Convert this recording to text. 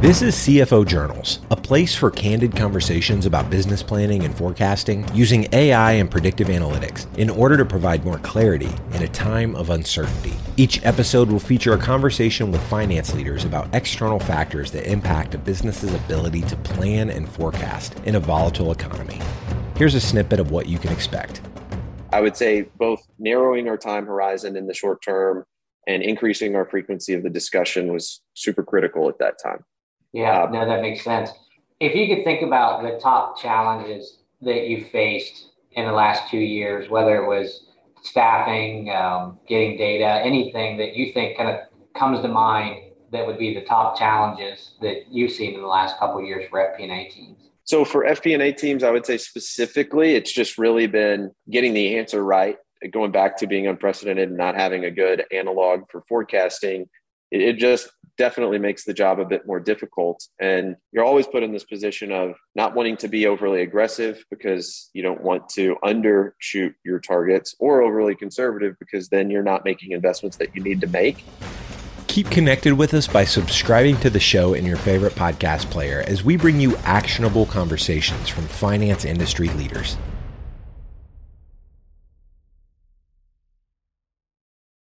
This is CFO Journals, a place for candid conversations about business planning and forecasting using AI and predictive analytics in order to provide more clarity in a time of uncertainty. Each episode will feature a conversation with finance leaders about external factors that impact a business's ability to plan and forecast in a volatile economy. Here's a snippet of what you can expect. I would say both narrowing our time horizon in the short term and increasing our frequency of the discussion was super critical at that time. Yeah, uh, no, that makes sense. If you could think about the top challenges that you faced in the last two years, whether it was staffing, um, getting data, anything that you think kind of comes to mind that would be the top challenges that you've seen in the last couple years for FP&A teams? So for FP&A teams, I would say specifically, it's just really been getting the answer right. Going back to being unprecedented and not having a good analog for forecasting, it just definitely makes the job a bit more difficult. And you're always put in this position of not wanting to be overly aggressive because you don't want to undershoot your targets or overly conservative because then you're not making investments that you need to make. Keep connected with us by subscribing to the show in your favorite podcast player as we bring you actionable conversations from finance industry leaders.